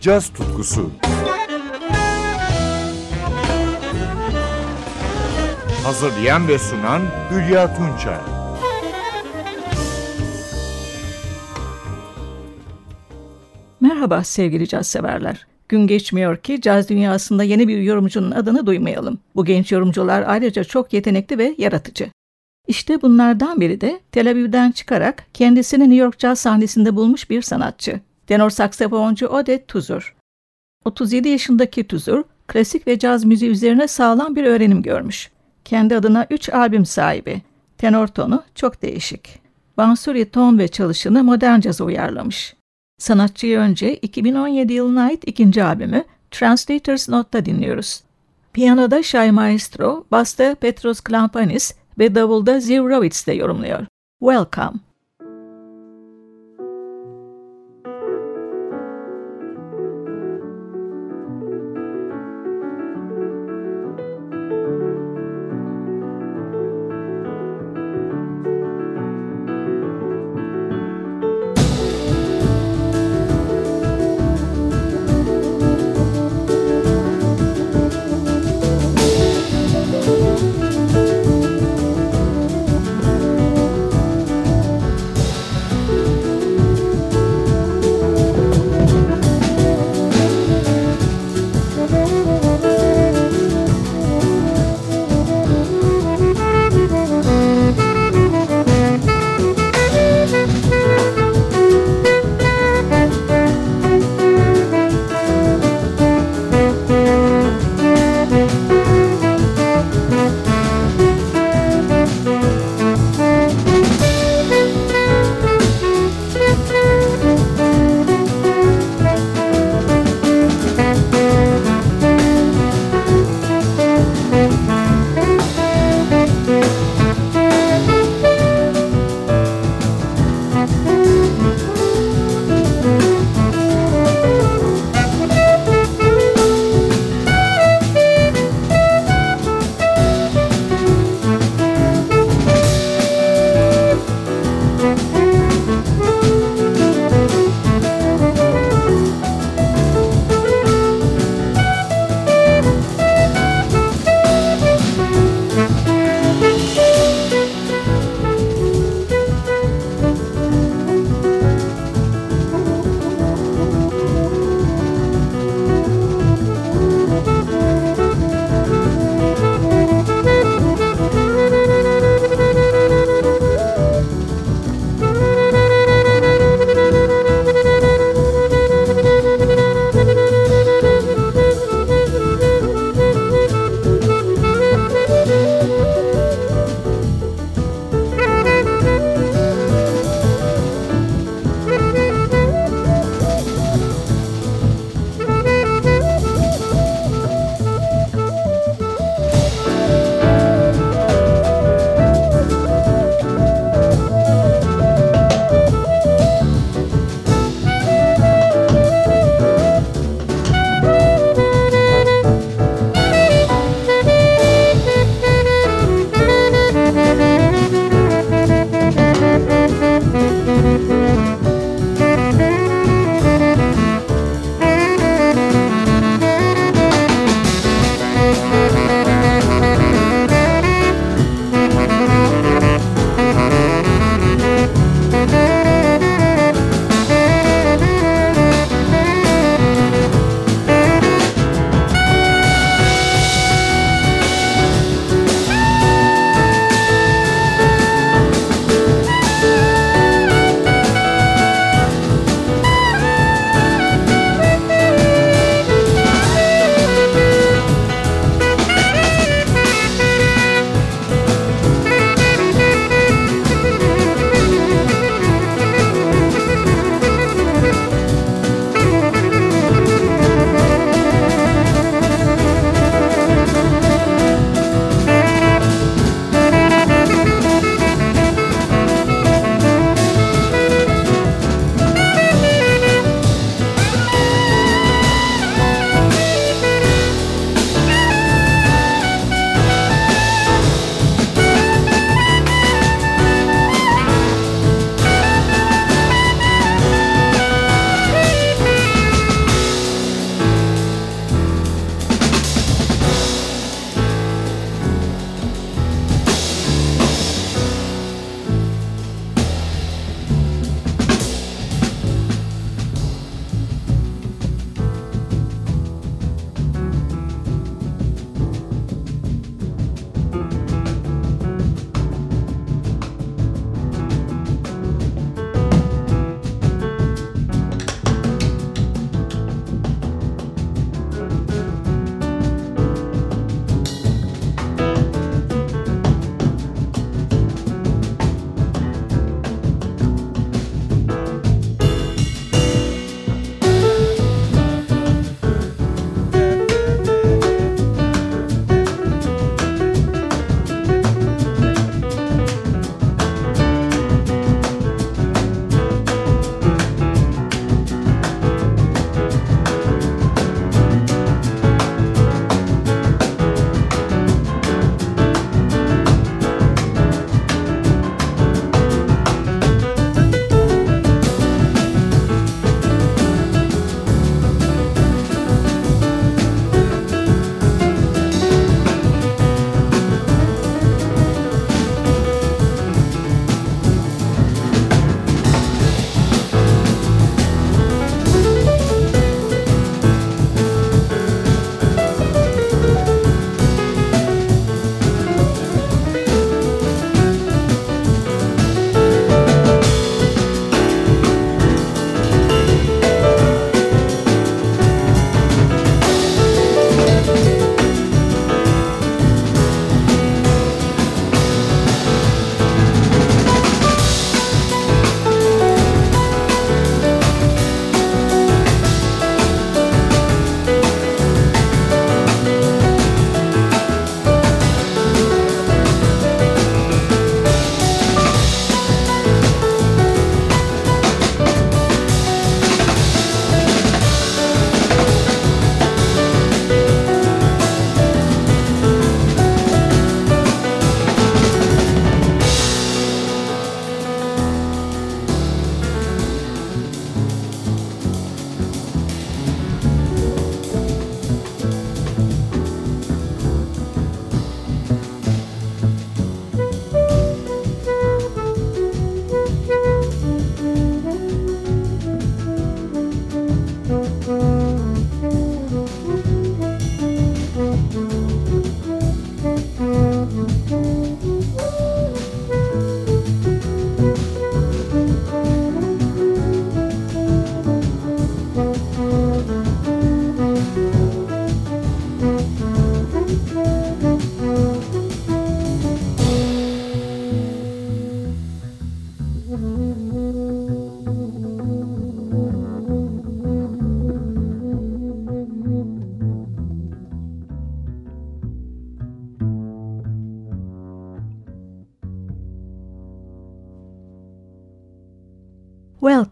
caz tutkusu. Hazırlayan ve sunan Hülya Tunçay. Merhaba sevgili caz severler. Gün geçmiyor ki caz dünyasında yeni bir yorumcunun adını duymayalım. Bu genç yorumcular ayrıca çok yetenekli ve yaratıcı. İşte bunlardan biri de Tel Aviv'den çıkarak kendisini New York caz sahnesinde bulmuş bir sanatçı. Tenor saksafoncu Odette Tuzur. 37 yaşındaki Tuzur, klasik ve caz müziği üzerine sağlam bir öğrenim görmüş. Kendi adına 3 albüm sahibi. Tenor tonu çok değişik. Bansuri ton ve çalışını modern caza uyarlamış. Sanatçıyı önce 2017 yılına ait ikinci albümü Translators Note'da dinliyoruz. Piyanoda Shai Maestro, basta Petros Klampanis ve davulda Ziv de yorumluyor. Welcome.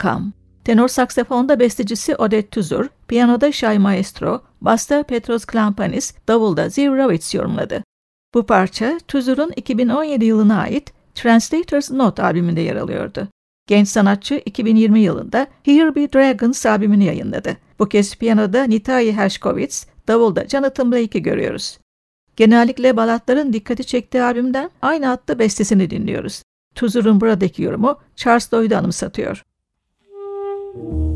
Welcome. Tenor saksafonda bestecisi Odette Tuzur, piyanoda Shai Maestro, basta Petros Klampanis, davulda Ziv Ravitz yorumladı. Bu parça Tuzur'un 2017 yılına ait Translators Note albümünde yer alıyordu. Genç sanatçı 2020 yılında Here Be Dragons albümünü yayınladı. Bu kez piyanoda Nitayi Hershkovitz, davulda Jonathan Blake'i görüyoruz. Genellikle balatların dikkati çektiği albümden aynı adlı bestesini dinliyoruz. Tuzur'un buradaki yorumu Charles Lloyd'u anımsatıyor. Thank you.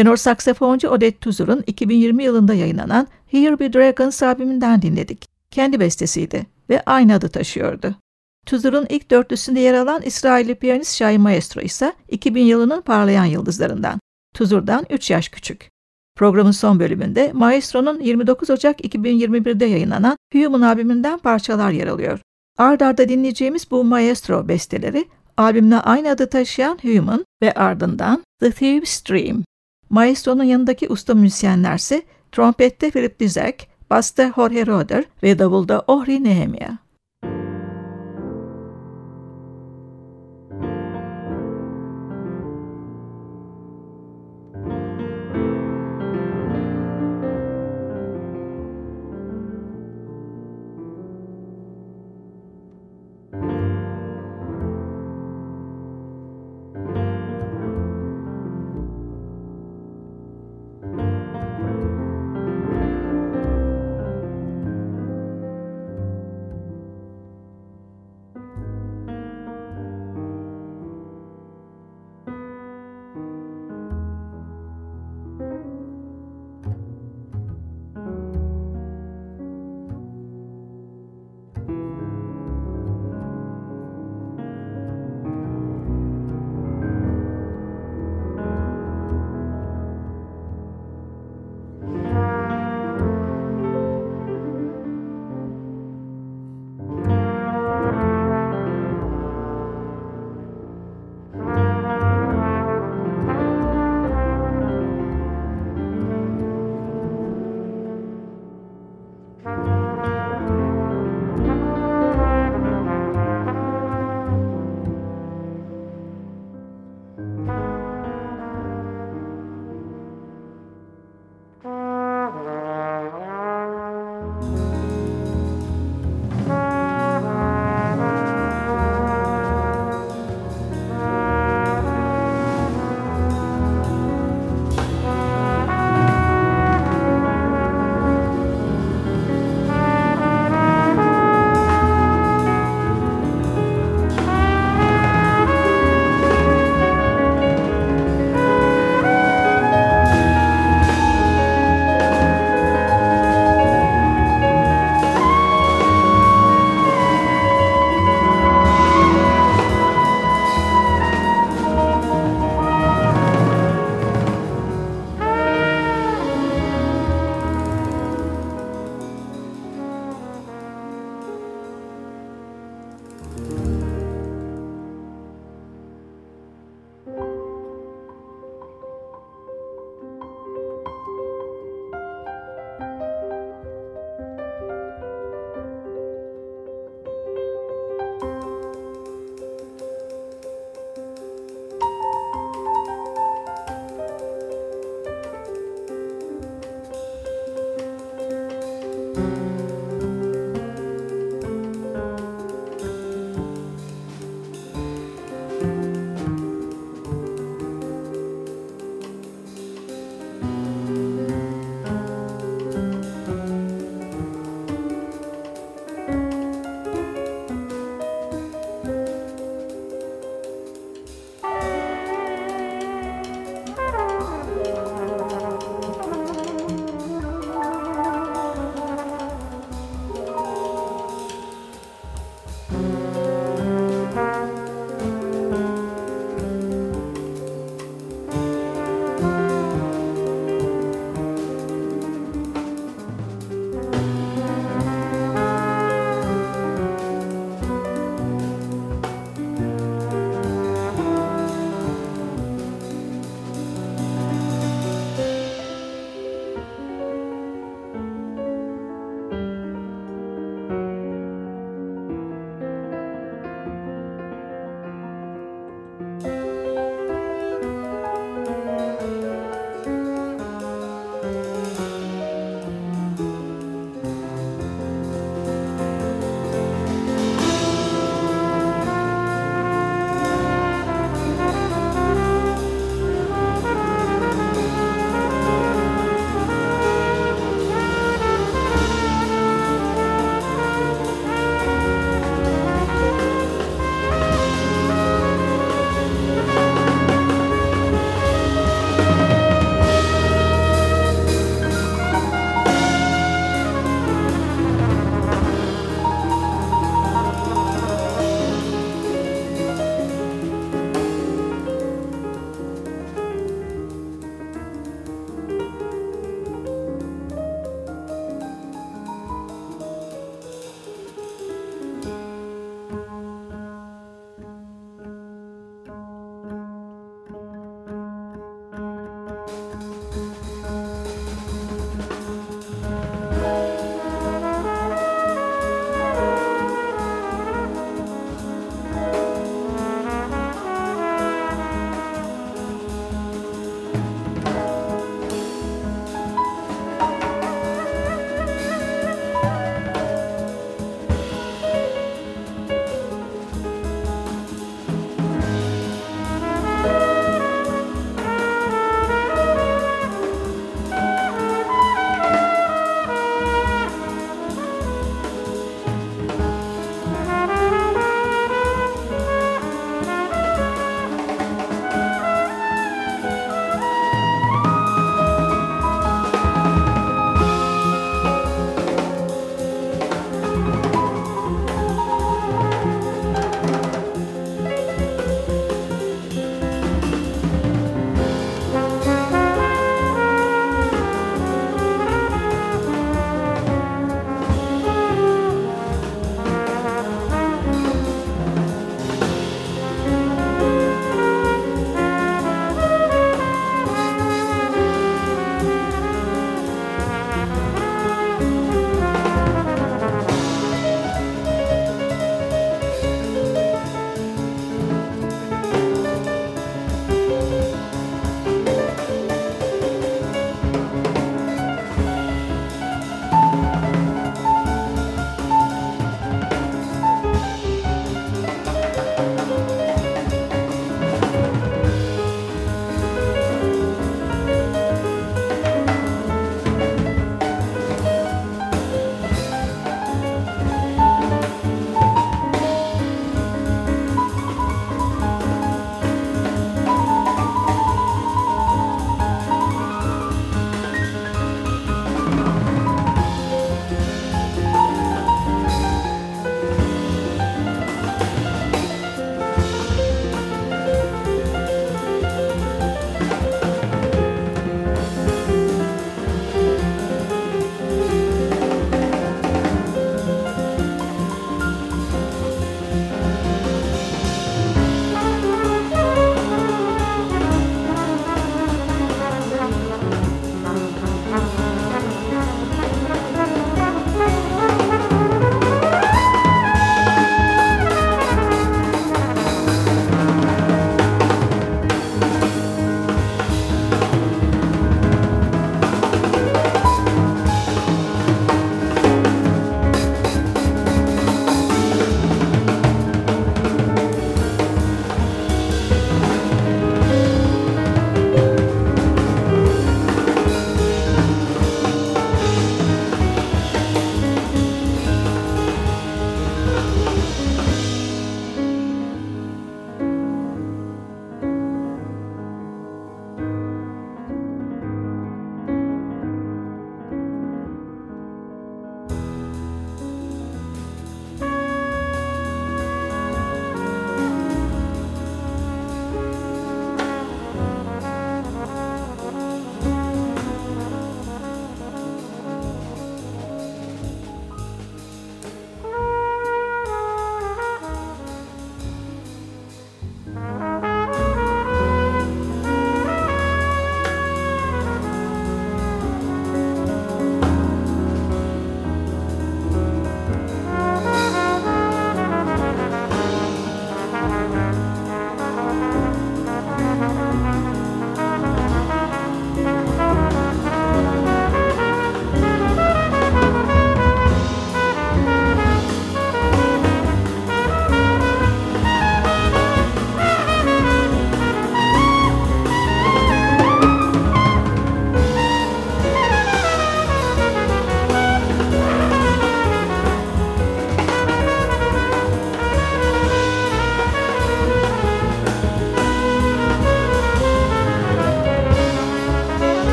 Tenor saksafoncu Odette Tuzur'un 2020 yılında yayınlanan Here Be Dragons albümünden dinledik. Kendi bestesiydi ve aynı adı taşıyordu. Tuzur'un ilk dörtlüsünde yer alan İsrailli piyanist Şahin Maestro ise 2000 yılının parlayan yıldızlarından. Tuzur'dan 3 yaş küçük. Programın son bölümünde Maestro'nun 29 Ocak 2021'de yayınlanan Human albümünden parçalar yer alıyor. Ard arda dinleyeceğimiz bu Maestro besteleri albümle aynı adı taşıyan Human ve ardından The Thieves Dream. Maestro'nun yanındaki usta müzisyenlerse trompette Philip Dizek, basta Jorge Roder ve davulda Ohri Nehemia.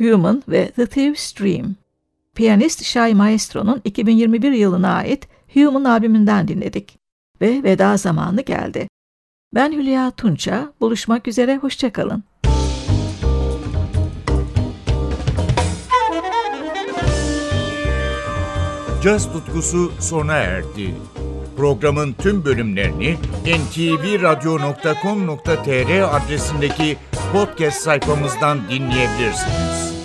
Human ve The Thieves Dream. Piyanist Shai Maestro'nun 2021 yılına ait Human albümünden dinledik. Ve veda zamanı geldi. Ben Hülya Tunça, buluşmak üzere, hoşçakalın. Caz tutkusu sona erdi. Programın tüm bölümlerini ntvradio.com.tr adresindeki podcast sayfamızdan dinleyebilirsiniz.